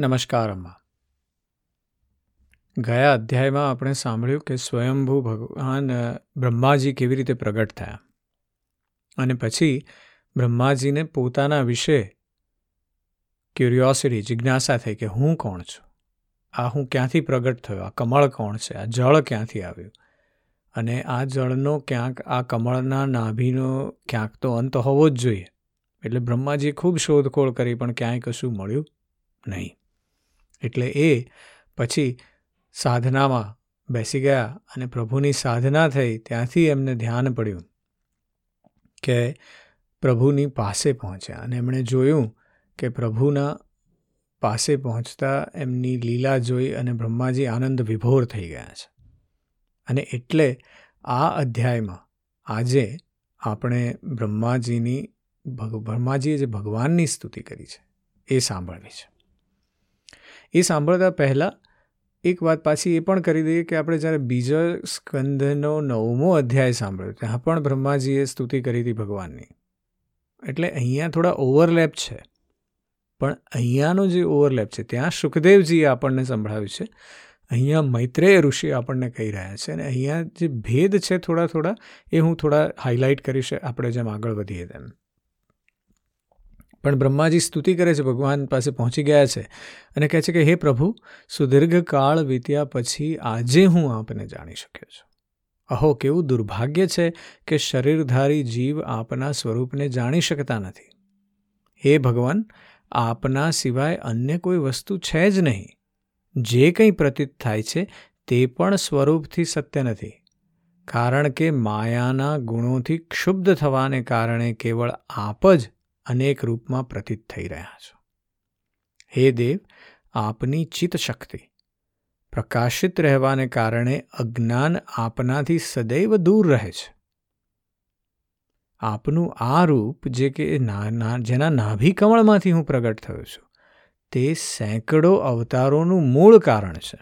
નમસ્કાર, અમ્મા. ગયા અધ્યાયમાં આપણે સાંભળ્યું કે સ્વયંભૂ ભગવાન બ્રહ્માજી કેવી રીતે પ્રગટ થયા. અને પછી બ્રહ્માજીને પોતાના વિશે ક્યુરિયોસિટી જિજ્ઞાસા થઈ કે હું કોણ છું? આ હું ક્યાંથી પ્રગટ થયો? આ કમળ કોણ છે? આ જળ ક્યાંથી આવ્યું? અને આ જળનો ક્યાંક, આ કમળના નાભીનો ક્યાંક તો અંત હોવો જ જોઈએ. એટલે બ્રહ્માજીએ ખૂબ શોધખોળ કરી, પણ ક્યાંય કશું મળ્યું નહીં. એટલે એ પછી સાધનામાં બેસી ગયા અને પ્રભુની સાધના થઈ ત્યાંથી એમને ધ્યાન પડ્યું કે પ્રભુની પાસે પહોંચ્યા અને એમણે જોયું કે પ્રભુના પાસે પહોંચતા એમની લીલા જોઈ અને બ્રહ્માજી આનંદ વિભોર થઈ ગયા છે. અને એટલે આ અધ્યાયમાં આજે આપણે બ્રહ્માજીની બ્રહ્માજીએ જે ભગવાનની સ્તુતિ કરી છે એ સાંભળવી છે. એ સાંભળતા પહેલાં એક વાત પાછી એ પણ કરી દઈએ કે આપણે જ્યારે બીજા સ્કંદનો નવમો અધ્યાય સાંભળ્યો, ત્યાં પણ બ્રહ્માજીએ સ્તુતિ કરી હતી ભગવાનની. એટલે અહીંયા થોડા ઓવરલેપ છે. પણ અહીંયાનો જે ઓવરલેપ છે, ત્યાં સુખદેવજીએ આપણને સંભળાવ્યું છે. અહીંયા મૈત્રેય ઋષિ આપણને કહી રહ્યા છે અને અહીંયા જે ભેદ છે થોડા થોડા, એ હું થોડા હાઇલાઇટ કરીશ, આપણે જેમ આગળ વધીએ તેમ. પણ બ્રહ્માજી સ્તુતિ કરે છે, ભગવાન પાસે પહોંચી ગયા છે અને કહે છે કે, હે પ્રભુ, સુદીર્ઘ કાળ વીત્યા પછી આજે હું આપને જાણી શક્યો છું. અહો, કેવું દુર્ભાગ્ય છે કે શરીરધારી જીવ આપના સ્વરૂપને જાણી શકતા નથી. હે ભગવાન, આપના સિવાય અન્ય કોઈ વસ્તુ છે જ નહીં. જે કંઈ પ્રતીત થાય છે તે પણ સ્વરૂપથી સત્ય નથી. કારણ કે માયાના ગુણોથી ક્ષુબ્ધ થવાને કારણે કેવળ આપ જ અનેક રૂપમાં પ્રતીત થઈ રહ્યા છો. હે દેવ, આપની ચિત્ત શક્તિ પ્રકાશિત રહેવાને કારણે અજ્ઞાન આપનાથી સદૈવ દૂર રહે છે. આપનું આ રૂપ જે કે જેના નાભી કમળમાંથી હું પ્રગટ થયો છું, તે સેંકડો અવતારોનું મૂળ કારણ છે.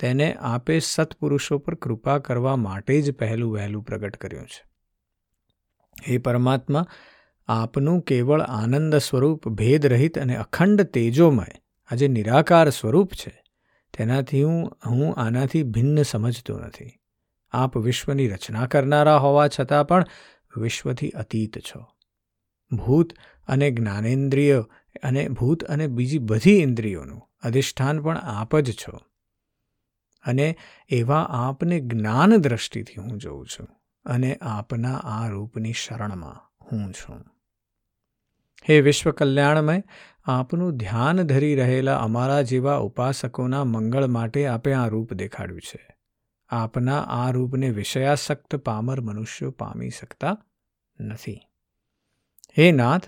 તેને આપે સત્પુરુષો પર કૃપા કરવા માટે જ પહેલું વહેલું પ્રગટ કર્યું છે. હે પરમાત્મા આપનું કેવળ આનંદ સ્વરૂપ ભેદરહિત અને અખંડ તેજોમય આ જે નિરાકાર સ્વરૂપ છે, તેનાથી હું હું આનાથી ભિન્ન સમજતો નથી. આપ વિશ્વની રચના કરનારા હોવા છતાં પણ વિશ્વથી અતીત છો. ભૂત અને જ્ઞાનેન્દ્રિય અને ભૂત અને બીજી બધી ઇન્દ્રિયોનું અધિષ્ઠાન પણ આપ જ છો. અને એવા આપને જ્ઞાન દ્રષ્ટિથી હું જોઉં છું અને આપના આ રૂપની શરણમાં હું છું. હે વિશ્વ કલ્યાણમય, આપનું ધ્યાન ધરી રહેલા અમારા જેવા ઉપાસકોના મંગળ માટે આપે આ રૂપ દેખાડ્યું છે. આપના આ રૂપને વિષયાસક્ત પામર મનુષ્યો પામી શકતા નથી. હે નાથ,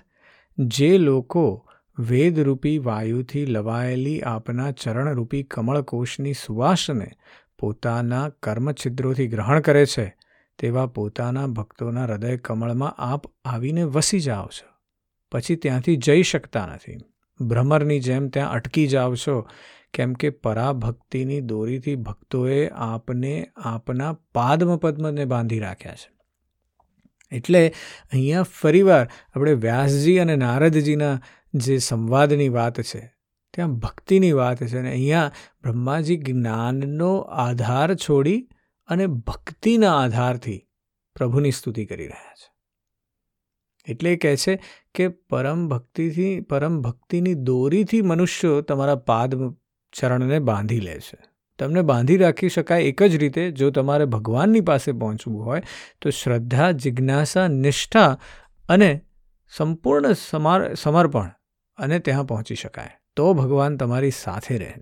જે લોકો વેદરૂપી વાયુથી લવાયેલી આપના ચરણરૂપી કમળકોશની સુવાસને પોતાના કર્મછિદ્રોથી ગ્રહણ કરે છે, તેવા પોતાના ભક્તોના હૃદય કમળમાં આપ આવીને વસી જાઓ છો. પછી ત્યાંથી જઈ શકતા નથી. ભ્રમરની જેમ ત્યાં અટકી જાઓ છો, કેમ કે પરાભક્તિની દોરીથી ભક્તોએ આપને આપના પાદમ પદ્મને બાંધી રાખ્યા છે. એટલે અહીંયા ફરીવાર આપણે વ્યાસજી અને નારદજીના જે સંવાદની વાત છે, ત્યાં ભક્તિની વાત છે અને અહીંયા બ્રહ્માજી જ્ઞાનનો આધાર છોડી અને ભક્તિના આધારથી પ્રભુની સ્તુતિ કરી રહ્યા છે. એટલે કહે છે કે પરમ ભક્તિથી, પરમ ભક્તિની દોરીથી મનુષ્યો તમારા પાદ ચરણને બાંધી લે છે. તમને બાંધી રાખી શકાય એક જ રીતે, જો તમારે ભગવાનની પાસે પહોંચવું હોય, તો શ્રદ્ધા, જિજ્ઞાસા, નિષ્ઠા અને સંપૂર્ણ સમાર, સમર્પણ અને ત્યાં પહોંચી શકાય. તો ભગવાન તમારી સાથે રહે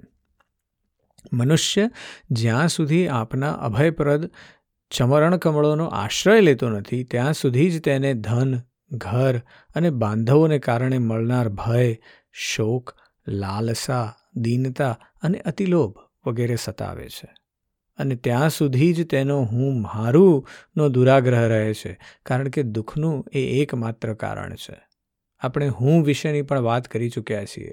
મનુષ્ય જ્યાં સુધી આપના અભયપ્રદ ચમરણ કમળોનો આશ્રય લેતો નથી, ત્યાં સુધી જ તેને ધન ઘર અને બાંધવોને કારણે મળનાર ભય, શોક, લાલસા, દીનતા અને અતિલોભ વગેરે સતાવે છે. અને ત્યાં સુધી જ તેનો હું મારુંનો દુરાગ્રહ રહે છે, કારણ કે દુઃખનું એ એકમાત્ર કારણ છે. આપણે હું વિશેની પણ વાત કરી ચૂક્યા છીએ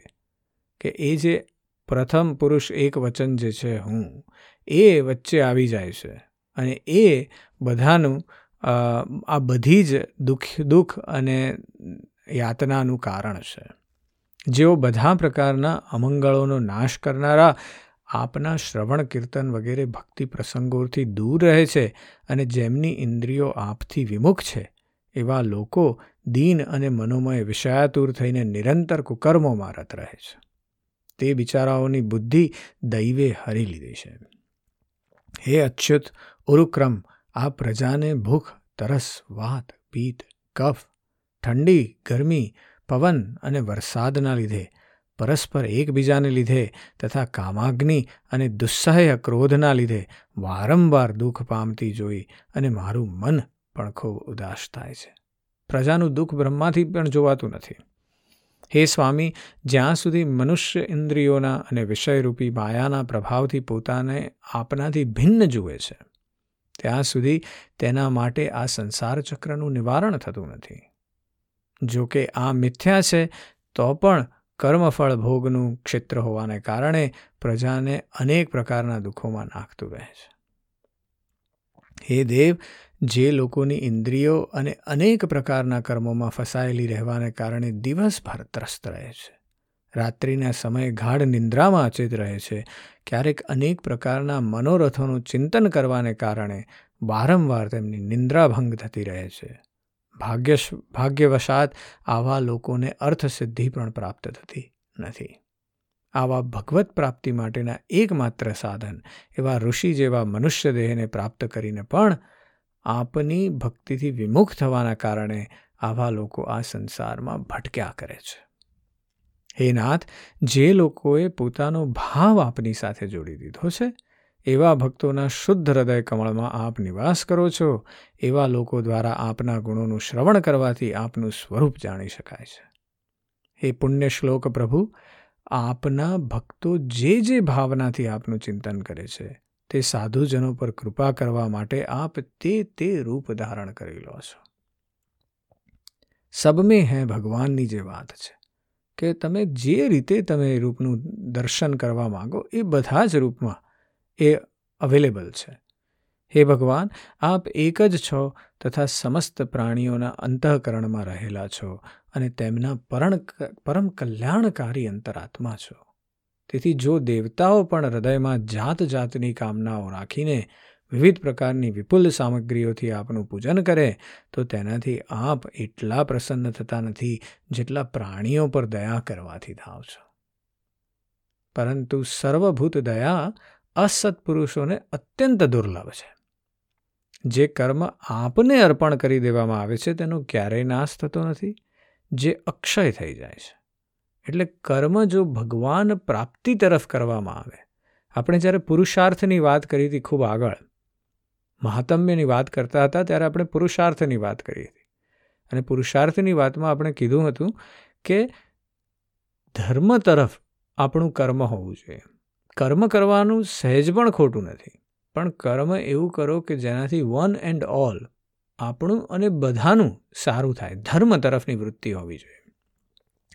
કે એ જે પ્રથમ પુરુષ એક વચન જે છે હું, એ વચ્ચે આવી જાય છે અને એ બધાનું આ બધી જ દુઃખ દુઃખ અને યાતનાનું કારણ છે. જેઓ બધા પ્રકારના અમંગળોનો નાશ કરનારા આપના શ્રવણ, કીર્તન વગેરે ભક્તિ પ્રસંગોથી દૂર રહે છે અને જેમની ઇન્દ્રિયો આપથી વિમુખ છે, એવા લોકો દીન અને મનોમય વિષયાતુર થઈને નિરંતર કુકર્મોમાં રત રહે છે. તે બિચારાઓની બુદ્ધિ દૈવે હરી લીધી છે. હે અચ્યુત ઉરુક્રમ આ પ્રજાને ભૂખ, તરસ, વાત, પીત, કફ, ઠંડી, ગરમી, પવન અને વરસાદના લીધે, પરસ્પર એકબીજાને લીધે તથા કામાગ્નિ અને દુસ્સહ્ય ક્રોધના લીધે વારંવાર દુઃખ પામતી જોઈ અને મારું મન પણ ખૂબ ઉદાસ થાય છે. પ્રજાનું દુઃખ બ્રહ્માથી પણ જોવાતું નથી. હે સ્વામી, જ્યાં સુધી મનુષ્ય ઇન્દ્રિયોના અને વિષયરૂપી માયાના પ્રભાવથી પોતાને આપનાથી ભિન્ન જુએ છે ત્યાં સુધી તેના માટે આ સંસાર ચક્રનું નિવારણ થતું નથી. જો કે આ મિથ્યા છે, તો પણ કર્મફળ ભોગનું ક્ષેત્ર હોવાને કારણે પ્રજાને અનેક પ્રકારના દુઃખોમાં નાખતું રહે છે. હે દેવ, જે લોકોની ઇન્દ્રિયો અને અનેક પ્રકારના કર્મોમાં ફસાયેલી રહેવાને કારણે દિવસભર ત્રસ્ત રહે છે. રાત્રિના સમયે ગાઢ નિંદ્રામાં અચેત રહે છે. ક્યારેક અનેક પ્રકારના મનોરથોનું ચિંતન કરવાને કારણે વારંવાર તેમની નિંદ્રાભંગ થતી રહે છે. ભાગ્ય ભાગ્યવશાત આવા લોકોને અર્થસિદ્ધિ પણ પ્રાપ્ત થતી નથી. આવા ભગવત પ્રાપ્તિ માટેના એકમાત્ર સાધન એવા ઋષિ જેવા મનુષ્ય દેહને પ્રાપ્ત કરીને પણ આપની ભક્તિથી વિમુખ થવાના કારણે આવા લોકો આ સંસારમાં ભટક્યા કરે છે. હે નાથ, જે લોકોએ પોતાનો ભાવ આપની સાથે જોડી દીધો છે, એવા ભક્તોના શુદ્ધ હૃદય કમળમાં આપ નિવાસ કરો છો, એવા લોકો દ્વારા આપના ગુણોનું શ્રવણ કરવાથી આપનું સ્વરૂપ જાણી શકાય છે. હે પુણ્ય શ્લોક પ્રભુ, આપના ભક્તો જે જે ભાવનાથી આપનું ચિંતન કરે છે, તે સાધુજનો પર કૃપા કરવા માટે આપ તે તે રૂપ ધારણ કરી લો છો. સબમે હે ભગવાનની જે વાત છે. કે તમે જે રીતે તમે રૂપનું દર્શન કરવા માગો, એ બધા જ રૂપમાં એ અવેલેબલ છે. હે ભગવાન, આપ એક જ છો તથા સમસ્ત પ્રાણીઓના અંતઃકરણમાં રહેલા છો અને તેમના પરણ પરમ કલ્યાણકારી અંતરાત્મા છો. તેથી જો દેવતાઓ પણ હૃદયમાં જાત જાતની કામનાઓ રાખીને વિવિધ પ્રકારની વિપુલ સામગ્રીઓથી આપનું પૂજન કરે, તો તેનાથી આપ એટલા પ્રસન્ન થતા નથી જેટલા પ્રાણીઓ પર દયા કરવાથી થાવ છો. પરંતુ સર્વભૂત દયા અસત્પુરુષોને અત્યંત દુર્લભ છે. જે કર્મ આપને અર્પણ કરી દેવામાં આવે છે, તેનો ક્યારેય નાશ થતો નથી, જે અક્ષય થઈ જાય છે. એટલે કર્મ જો ભગવાન પ્રાપ્તિ તરફ કરવામાં આવે, આપણે જ્યારે પુરુષાર્થની વાત કરી હતી ખૂબ આગળ મહાત્મ્યની વાત કરતા હતા ત્યારે આપણે પુરુષાર્થની વાત કરી હતી. અને પુરુષાર્થની વાતમાં આપણે કીધું હતું કે ધર્મ તરફ આપણું કર્મ હોવું જોઈએ. કર્મ કરવાનું સહેજ પણ ખોટું નથી. પણ કર્મ એવું કરો કે જેનાથી વન એન્ડ ઓલ આપણું અને બધાનું સારું થાય. ધર્મ તરફની વૃત્તિ હોવી જોઈએ.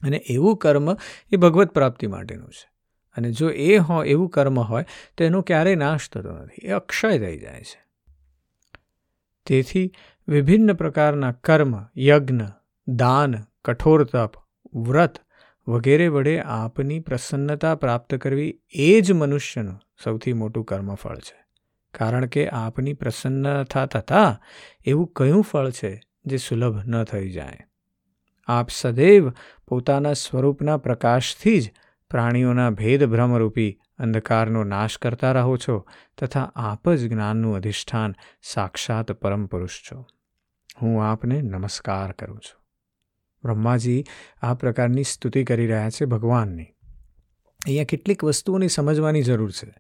અને એવું કર્મ એ ભગવત પ્રાપ્તિ માટેનું છે. અને જો એ હોય એવું કર્મ હોય તો એનો ક્યારેય નાશ થતો નથી. એ અક્ષય થઈ જાય છે. તેથી વિભિન્ન પ્રકારના કર્મ, યજ્ઞ, દાન, કઠોર તપ, વ્રત વગેરે વડે આપની પ્રસન્નતા પ્રાપ્ત કરવી એ જ મનુષ્યનું સૌથી મોટું કર્મફળ છે. કારણ કે આપની પ્રસન્નતા થતાં એવું કયું ફળ છે જે સુલભ ન થઈ જાય? આપ સદૈવ પોતાના સ્વરૂપના પ્રકાશથી જ પ્રાણીઓના ભેદભ્રમરૂપી અંધકારનો નાશ કરતા રહો છો તથા આપ જ જ્ઞાનનું અધિષ્ઠાન સાક્ષાત પરમ પુરુષ છો. હું આપને નમસ્કાર કરું છું. બ્રહ્માજી, આ પ્રકારની સ્તુતિ કરી રહ્યા છે ભગવાનની. અહીંયા કેટલીક વસ્તુઓની સમજવાની જરૂર છે.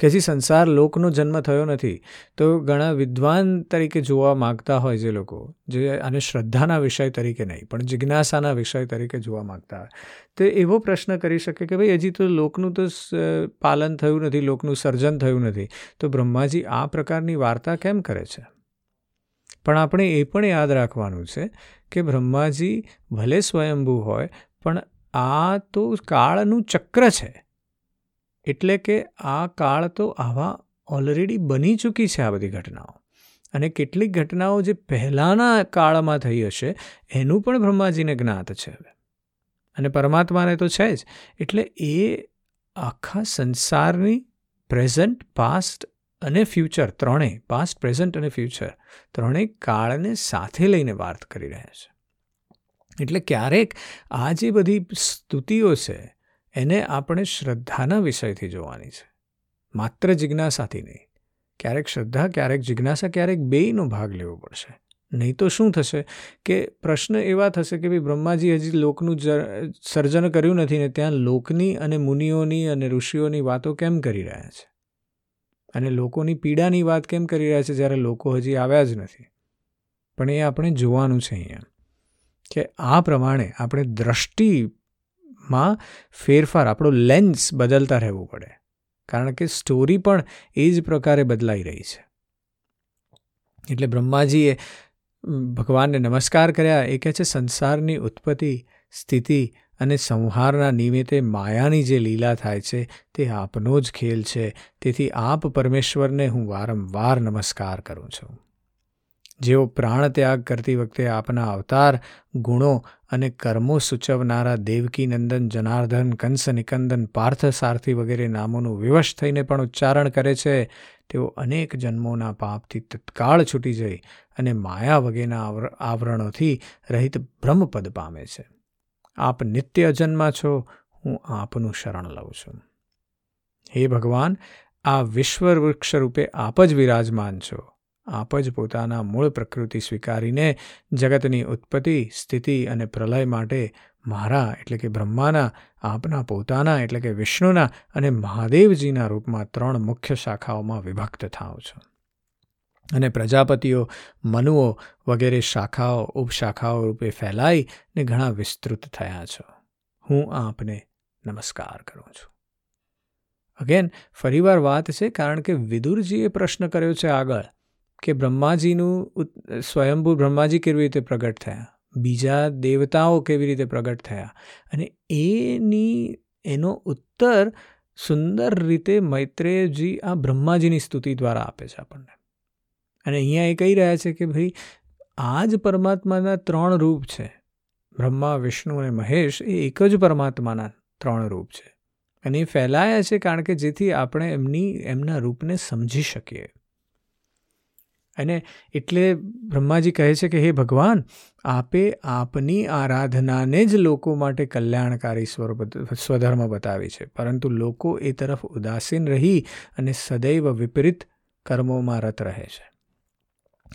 કે હજી સંસાર લોકનો જન્મ થયો નથી, તો ઘણા વિદ્વાન તરીકે જોવા માગતા હોય જે લોકો, જે આને શ્રદ્ધાના વિષય તરીકે નહીં, પણ જિજ્ઞાસાના વિષય તરીકે જોવા માગતા હોય. તો એવો પ્રશ્ન કરી શકે કે ભાઈ, હજી તો લોકનું તો પાલન થયું નથી, લોકનું સર્જન થયું નથી, તો બ્રહ્માજી આ પ્રકારની વાર્તા કેમ કરે છે? પણ આપણે એ પણ યાદ રાખવાનું છે કે બ્રહ્માજી ભલે સ્વયંભૂ હોય, પણ આ તો કાળનું ચક્ર છે. એટલે કે આ કાળ તો આવા ઓલરેડી બની ચૂકી છે આ બધી ઘટનાઓ. અને કેટલીક ઘટનાઓ જે પહેલાંના કાળમાં થઈ હશે, એનું પણ બ્રહ્માજીને જ્ઞાત છે હવે. અને પરમાત્માને તો છે જ. એટલે એ આખા સંસારની પ્રેઝન્ટ પાસ્ટ અને ફ્યુચર ત્રણેય પાસ્ટ પ્રેઝન્ટ અને ફ્યુચર ત્રણેય કાળને સાથે લઈને વાત કરી રહ્યા છે. એટલે ક્યારેક આ જે બધી સ્તુતિઓ છે એને આપણે શ્રદ્ધાના વિષયથી જોવાની છે. માત્ર જિજ્ઞાસાથી નહીં. ક્યારેક શ્રદ્ધા, ક્યારેક જિજ્ઞાસા, ક્યારેક બેયનો ભાગ લેવો પડશે. નહીં તો શું થશે કે પ્રશ્ન એવા થશે કે ભાઈ બ્રહ્માજી હજી લોકનું સર્જન કર્યું નથી ને ત્યાં લોકની અને મુનિઓની અને ઋષિઓની વાતો કેમ કરી રહ્યા છે? અને લોકોની પીડાની વાત કેમ કરી રહ્યા છે જ્યારે લોકો હજી આવ્યા જ નથી? પણ એ આપણે જોવાનું છે અહીંયા. કે આ પ્રમાણે આપણે દ્રષ્ટિમાં ફેરફાર, આપણો લેન્સ બદલતા રહેવું પડે. કારણ કે સ્ટોરી પણ એ જ પ્રકારે બદલાઈ રહી છે. એટલે બ્રહ્માજીએ ભગવાનને નમસ્કાર કર્યા. એ કહે છે, સંસારની ઉત્પત્તિ, સ્થિતિ અને સંહારના નિમિત્તે માયાની જે લીલા થાય છે, તે આપનો જ ખેલ છે. તેથી આપ પરમેશ્વરને હું વારંવાર નમસ્કાર કરું છું. જેઓ પ્રાણ ત્યાગ કરતી વખતે આપના અવતાર, ગુણો અને કર્મો સૂચવનારા દેવકી નંદન જનાર્દન કંસ નિકંદન પાર્થ સારથી વગેરે નામોનું વિવશ થઈને પણ ઉચ્ચારણ કરે છે. તેઓ અનેક જન્મોના પાપથી તત્કાળ છૂટી જઈ અને માયા વગેરેના આવરણોથી રહિત બ્રહ્મપદ પામે છે. આપ નિત્ય અજન્મા છો. હું આપનું શરણ લઉં છું. હે ભગવાન, આ વિશ્વ વૃક્ષ રૂપે આપ જ વિરાજમાન છો. આપ જ પોતાના મૂળ પ્રકૃતિ સ્વીકારીને જગતની ઉત્પત્તિ, સ્થિતિ અને પ્રલય માટે મારા, એટલે કે બ્રહ્માના, આપના પોતાના, એટલે કે વિષ્ણુના અને મહાદેવજીના રૂપમાં ત્રણ મુખ્ય શાખાઓમાં વિભક્ત થાવ છો. અને પ્રજાપતિઓ, મનુઓ વગેરે શાખાઓ, ઉપશાખાઓ રૂપે ફેલાઈ ને ઘણા વિસ્તૃત થયા છો. હું આપને નમસ્કાર કરું છું. અગેન ફરીવાર વાત છે, કારણ કે વિદુરજીએ પ્રશ્ન કર્યો છે આગળ. કે બ્રહ્માજીનું સ્વયંભૂ બ્રહ્માજી કેવી રીતે પ્રગટ થયા? બીજા દેવતાઓ કેવી રીતે પ્રગટ થયા? અને એની, એનો ઉત્તર સુંદર રીતે મૈત્રેયજી આ બ્રહ્માજીની સ્તુતિ દ્વારા આપે છે આપણને. અને અહીંયા એ કહી રહ્યા છે કે ભાઈ, આ જ પરમાત્માના ત્રણ રૂપ છે. બ્રહ્મા, વિષ્ણુ અને મહેશ એ એક જ પરમાત્માના ત્રણ રૂપ છે. અને એ ફેલાયા છે કારણ કે જેથી આપણે એમની, એમના રૂપને સમજી શકીએ. અને એટલે બ્રહ્માજી કહે છે કે, હે ભગવાન, આપે આપની આરાધનાને જ લોકો માટે કલ્યાણકારી સ્વરૂપ સ્વધર્મ બતાવી છે. પરંતુ લોકો એ તરફ ઉદાસીન રહી અને સદૈવ વિપરીત કર્મોમાં રત રહે છે.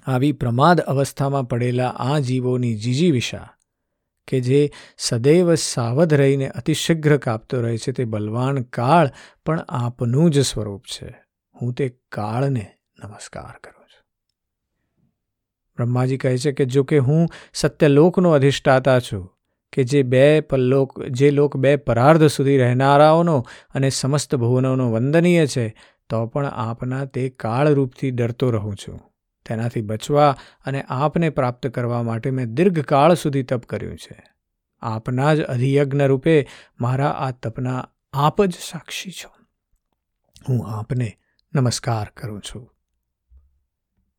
આવી પ્રમાદ અવસ્થામાં પડેલા આ જીવોની જીજીવિષા, કે જે સદૈવ સાવધ રહીને અતિશીઘ્ર કાપતો રહે છે, તે બલવાન કાળ પણ આપનું જ સ્વરૂપ છે. હું તે કાળને નમસ્કાર કરું બ્રહ્માજી કહે છે કે જો કે હું સત્યલોકનો અધિષ્ઠાતા છું, કે જે બે પલ્લોક જે લોક બે પરાર્ધ સુધી રહેનારાઓનો અને સમસ્ત ભુવનોનો વંદનીય છે, તો પણ આપના તે કાળરૂપથી ડરતો રહું છું. તેનાથી બચવા અને આપને પ્રાપ્ત કરવા માટે મેં દીર્ઘકાળ સુધી તપ કર્યું છે. આપના જ અધિયજ્ઞ રૂપે મારા આ તપના આપ જ સાક્ષી છો. હું આપને નમસ્કાર કરું છું.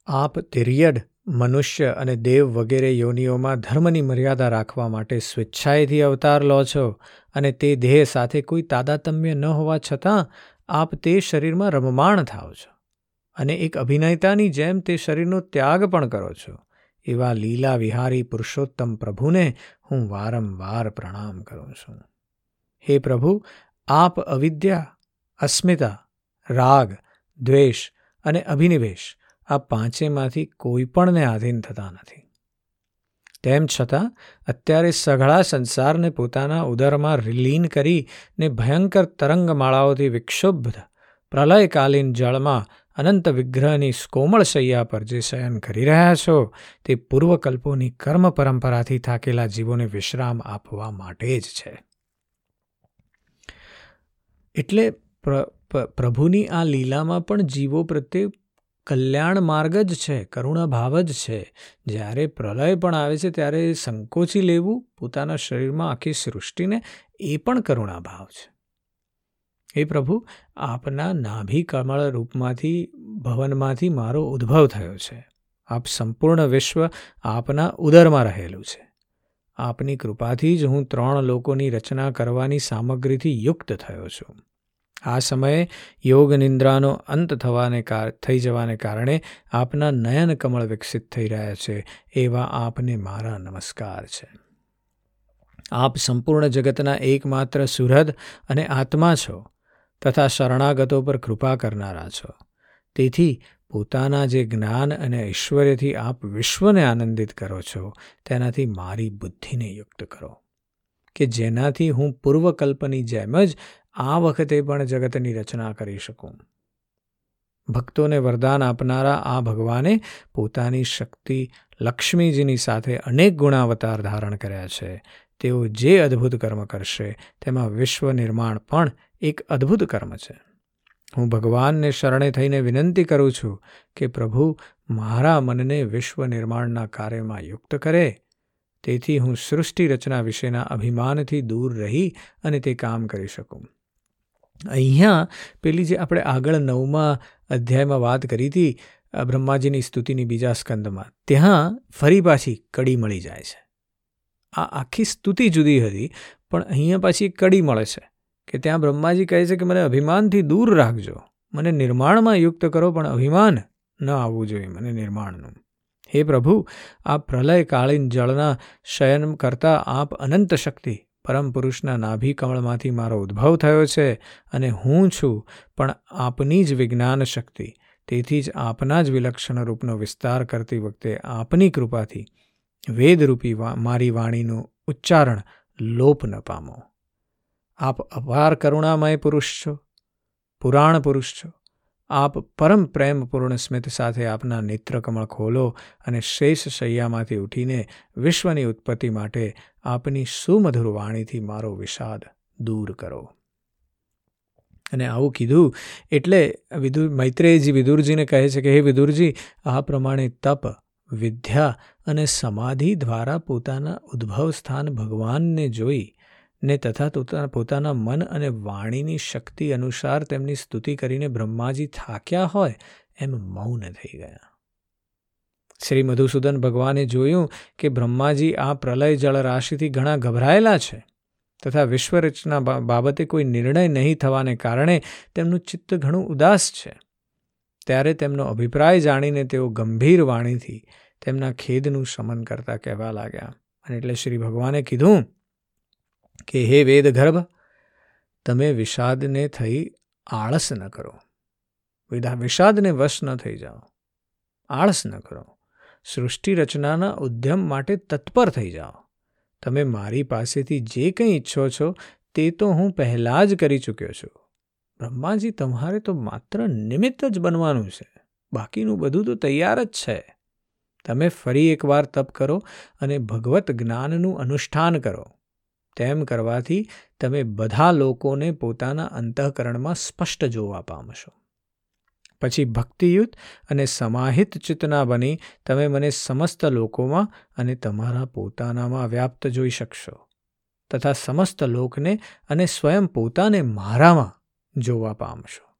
આપ તિર્યડ મનુષ્ય અને દેવ વગેરે યોનિઓમાં ધર્મની મર્યાદા રાખવા માટે સ્વેચ્છાએથી અવતાર લો છો અને તે દેહ સાથે કોઈ તાદાતમ્ય ન હોવા છતાં આપ તે શરીરમાં રમમાણ થાવ છો અને એક અભિનેતાની જેમ તે શરીરનો ત્યાગ પણ કરો છો. એવા લીલા વિહારી પુરુષોત્તમ પ્રભુને હું વારંવાર પ્રણામ કરું છું. હે પ્રભુ, આપ અવિદ્યા, અસ્મિતા, રાગ, દ્વેષ અને અભિનિવેશ આ પાંચેમાંથી કોઈ પણને આધીન થતા નથી. તેમ છતાં, અત્યારે સઘળા સંસારને પોતાના ઉદરમાં રિલીન કરીને ભયંકર તરંગમાળાઓથી વિક્ષુબ્ધ પ્રલયકાલીન જળમાં અનંત વિગ્રહની કોમળ શૈયા પર જે શયન કરી રહ્યા છો, તે પૂર્વકલ્પોની કર્મ પરંપરાથી થાકેલા જીવોને વિશ્રામ આપવા માટે જ છે. એટલે પ્રભુની આ લીલામાં પણ જીવો પ્રત્યે કલ્યાણ માર્ગ જ છે, કરુણા ભાવ જ છે. જ્યારે પ્રલય પણ આવે છે, ત્યારે સંકોચી લેવું પોતાના શરીરમાં આખી સૃષ્ટિને એ પણ કરુણા ભાવ છે. હે પ્રભુ, આપના નાભી કમળ રૂપમાંથી, ભવનમાંથી મારો ઉદ્ભવ થયો છે. આપ સંપૂર્ણ વિશ્વ આપના ઉદરમાં રહેલું છે. આપની કૃપાથી જ હું ત્રણ લોકોની રચના કરવાની સામગ્રીથી યુક્ત થયો છું. આ સમયે યોગ નિંદ્રાનો અંત થવાને થઈ જવાને કારણે આપના નયન કમળ વિકસિત થઈ રહ્યા છે. એવા આપને મારા નમસ્કાર છે. આપ સંપૂર્ણ જગતના એકમાત્ર સુહૃદ અને આત્મા છો તથા શરણાગતો પર કૃપા કરનારા છો. તેથી પોતાના જે જ્ઞાન અને ઐશ્વર્યથી આપ વિશ્વને આનંદિત કરો છો તેનાથી મારી બુદ્ધિને યુક્ત કરો. કે જેનાથી હું પૂર્વકલ્પની જેમ જ આ વખતે પણ જગતની રચના કરી શકું. ભક્તોને વરદાન આપનારા આ ભગવાને પોતાની શક્તિ લક્ષ્મીજીની સાથે અનેક ગુણાવતાર ધારણ કર્યા છે. તેઓ જે અદ્ભુત કર્મ કરશે, તેમાં વિશ્વ નિર્માણ પણ એક અદ્ભુત કર્મ છે. હું ભગવાનને શરણે થઈને વિનંતી કરું છું કે પ્રભુ મારા મનને વિશ્વ નિર્માણના કાર્યમાં યુક્ત કરે. તેથી હું સૃષ્ટિ રચના વિશેના અભિમાનથી દૂર રહી અને તે કામ કરી શકું. અહીંયા પેલી જે આપણે આગળ નવમા અધ્યાયમાં વાત કરી હતી બ્રહ્માજીની સ્તુતિની બીજા સ્કંદમાં, ત્યાં ફરી પાછી કડી મળી જાય છે. આ આખી સ્તુતિ જુદી હતી, પણ અહીંયા પાછી કડી મળે છે કે ત્યાં બ્રહ્માજી કહે છે કે મને અભિમાનથી દૂર રાખજો. મને નિર્માણમાં યુક્ત કરો, પણ અભિમાન ન આવવું જોઈએ મને નિર્માણનું. હે પ્રભુ આ પ્રલયકાળીન જળના શયન કરતા આપ અનંત શક્તિ. પરમ પુરુષના નાભી કમળમાંથી મારો ઉદ્ભવ થયો છે અને હું છું પણ આપની જ વિજ્ઞાન શક્તિ. તેથી જ આપના જ વિલક્ષણ રૂપનો વિસ્તાર કરતી વખતે આપની કૃપાથી વેદરૂપી મારી વાણીનું ઉચ્ચારણ લોપ ન પામો. આપ અપાર કરુણામય પુરુષ છો, પુરાણ પુરુષ છો આપ પરમ પ્રેમપૂર્ણ સ્મિત સાથે આપના નેત્રકમળ ખોલો અને શેષ શૈયામાંથી ઉઠીને વિશ્વની ઉત્પત્તિ માટે આપની સુમધુર વાણીથી મારો વિષાદ દૂર કરો. અને આવું કીધું એટલે વિદુર મૈત્રેયજી વિદુરજીને કહે છે કે, હે વિદુરજી, આ પ્રમાણે તપ, વિદ્યા અને સમાધિ દ્વારા પોતાના ઉદ્ભવ સ્થાન ભગવાનને જોઈ ને તથા પોતાના મન અને વાણીની શક્તિ અનુસાર તેમની સ્તુતિ કરીને બ્રહ્માજી થાક્યા હોય એમ મૌન થઈ ગયા. શ્રી મધુસૂદન ભગવાને જોયું કે બ્રહ્માજી આ પ્રલય જળરાશિથી ઘણા ગભરાયેલા છે તથા વિશ્વરચના બાબતે કોઈ નિર્ણય નહીં થવાને કારણે તેમનું ચિત્ત ઘણું ઉદાસ છે. ત્યારે તેમનો અભિપ્રાય જાણીને તેઓ ગંભીર વાણીથી તેમના ખેદનું શમન કરતા કહેવા લાગ્યા અને એટલે શ્રી ભગવાને કીધું કે હે વેદ ગર્ભ, તમે વિષાદને થઈ આળસ ન કરો. વિષાદને વશ ન થઈ જાઓ. આળસ ન કરો. સૃષ્ટિ રચનાના ઉદ્યમ માટે તત્પર થઈ જાઓ. તમે મારી પાસેથી જે કંઈ ઈચ્છો છો, તે તો હું પહેલાં જ કરી ચૂક્યો છું. બ્રહ્માજી, તમારે તો માત્ર નિમિત્ત જ બનવાનું છે. બાકીનું બધું તો તૈયાર જ છે. તમે ફરી એકવાર તપ કરો અને ભગવત જ્ઞાનનું અનુષ્ઠાન કરો. તેમ કરવાથી તમે બધા લોકોને પોતાના અંતઃકરણમાં સ્પષ્ટ જોવા પામશો. પછી ભક્તિયુત અને સમાહિત ચિતના બની તમે મને સમસ્ત લોકોમાં અને તમારા પોતાનામાં વ્યાપ્ત જોઈ શકશો તથા સમસ્ત લોકને અને સ્વયં પોતાને મારામાં જોવા પામશો.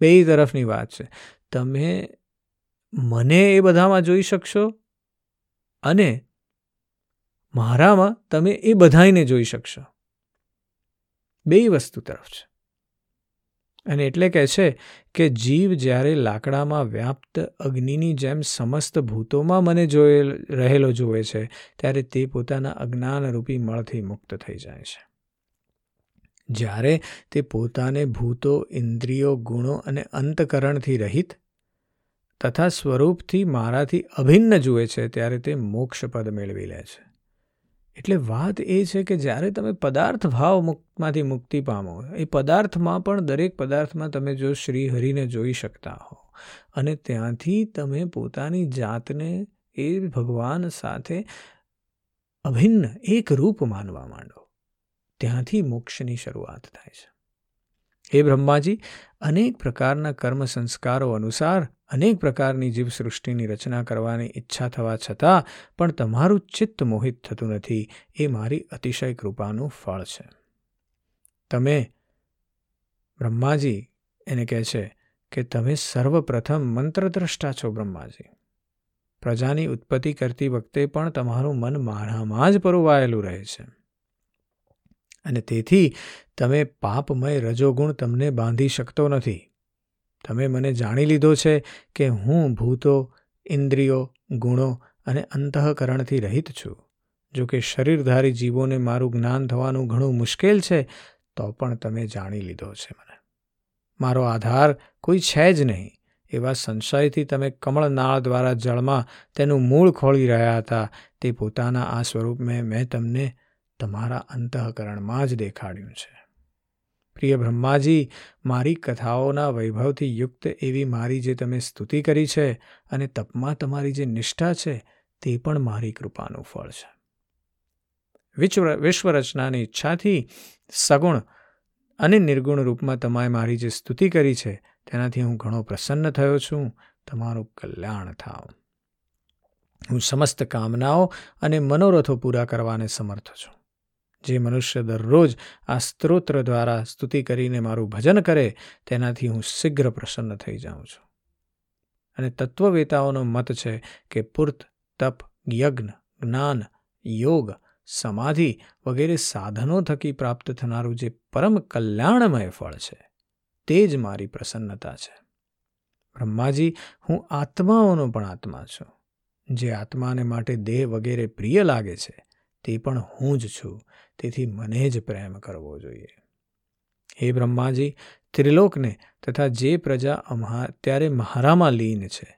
બે તરફની વાત છે. તમે મને એ બધામાં જોઈ શકશો અને મારામાં તમે એ બધાને જોઈ શકશો. બે વસ્તુ તરફ છે. અને એટલે કહે છે કે જીવ જ્યારે લાકડામાં વ્યાપ્ત અગ્નિની જેમ સમસ્ત ભૂતોમાં મને જોયે, રહેલો જોવે છે, ત્યારે તે પોતાના અજ્ઞાનરૂપી મળથી મુક્ત થઈ જાય છે. જ્યારે તે પોતાને ભૂતો, ઇન્દ્રિયો, ગુણો અને અંતકરણથી રહિત તથા સ્વરૂપથી મારાથી અભિન્ન જુએ છે, ત્યારે તે મોક્ષપદ મેળવી લે છે. એટલે વાત એ છે કે જ્યારે તમે પદાર્થ ભાવ મુક્તમાંથી મુક્તિ પામો, એ પદાર્થમાં પણ દરેક પદાર્થમાં તમે જો શ્રી હરિને જોઈ શકતા હો. અને ત્યાંથી તમે પોતાની જાતને એ ભગવાન સાથે અભિન્ન એક રૂપ માનવા માંડો. ત્યાંથી મોક્ષની શરૂઆત થાય છે. હે બ્રહ્માજી, અનેક પ્રકારના કર્મ સંસ્કારો અનુસાર અનેક પ્રકારની જીવસૃષ્ટિની રચના કરવાની ઈચ્છા થવા છતાં પણ તમારું ચિત્ત મોહિત થતું નથી. એ મારી અતિશય કૃપાનું ફળ છે. તમે બ્રહ્માજી એને કહે છે કે તમે સર્વપ્રથમ મંત્રદ્રષ્ટા છો બ્રહ્માજી. પ્રજાની ઉત્પત્તિ કરતી વખતે પણ તમારું મન મારામાં જ પરોવાયેલું રહે છે. અને તેથી તમે પાપમય રજોગુણ તમને બાંધી શકતો નથી. તમે મને જાણી લીધો છે કે હું ભૂતો, ઇન્દ્રિયો, ગુણો અને અંતઃકરણથી રહિત છું. જો કે શરીરધારી જીવોને મારું જ્ઞાન થવાનું ઘણું મુશ્કેલ છે, તો પણ તમે જાણી લીધો છે મને. મારો આધાર કોઈ છે જ નહીં. એવા સંશયથી તમે કમળનાળ દ્વારા જળમાં તેનું મૂળ ખોળી રહ્યા હતા, તે પોતાના આ સ્વરૂપમાં મેં તમને તમારા અંતઃકરણમાં જ દેખાડ્યું છે. પ્રિય બ્રહ્માજી, મારી કથાઓના વૈભવથી યુક્ત એવી મારી જે તમે સ્તુતિ કરી છે અને તપમાં તમારી જે નિષ્ઠા છે તે પણ મારી કૃપાનું ફળ છે. વિશ્વ, વિશ્વરચનાની ઈચ્છાથી સગુણ અને નિર્ગુણ રૂપમાં તમારે મારી જે સ્તુતિ કરી છે તેનાથી હું ઘણો પ્રસન્ન થયો છું. તમારું કલ્યાણ થાવ. હું સમસ્ત કામનાઓ અને મનોરથો પૂરા કરવાને સમર્થ છું. જે મનુષ્ય દરરોજ આ સ્ત્રોત્ર દ્વારા સ્તુતિ કરીને મારું ભજન કરે, તેનાથી હું શીઘ્ર પ્રસન્ન થઈ જાઉં છું. અને તત્વવેતાઓનો મત છે કે પૂર્ત, તપ, યજ્ઞ, જ્ઞાન, યોગ, સમાધિ વગેરે સાધનો થકી પ્રાપ્ત થનારું જે પરમ કલ્યાણમય ફળ છે, તે જ મારી પ્રસન્નતા છે. બ્રહ્માજી, હું આત્માઓનો પણ આત્મા છું. જે આત્માને માટે દેહ વગેરે પ્રિય લાગે છે તે પણ હું જ છું, તેથી મને જ પ્રેમ કરવો જોઈએ. હે બ્રહ્માજી, ત્રિલોકને તથા જે પ્રજા અત્યારે મારામાં લીન છે,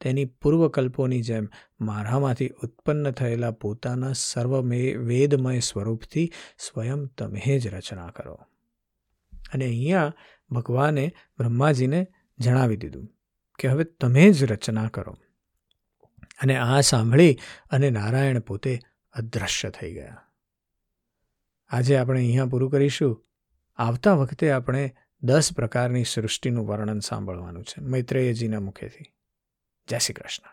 તેની પૂર્વકલ્પોની જેમ મારામાંથી ઉત્પન્ન થયેલા પોતાના સર્વમે વેદમય સ્વરૂપથી સ્વયં તમે જ રચના કરો. અને અહીંયા ભગવાને બ્રહ્માજીને જણાવી દીધું કે હવે તમે જ રચના કરો. અને આ સાંભળી અને નારાયણ પોતે અદૃશ્ય થઈ ગયા. આજે આપણે અહીંયા પૂરું કરીશું. આવતા વખતે આપણે દસ પ્રકારની સૃષ્ટિનું વર્ણન સાંભળવાનું છે. મૈત્રેયજીના મુખેથી. જય શ્રી કૃષ્ણ.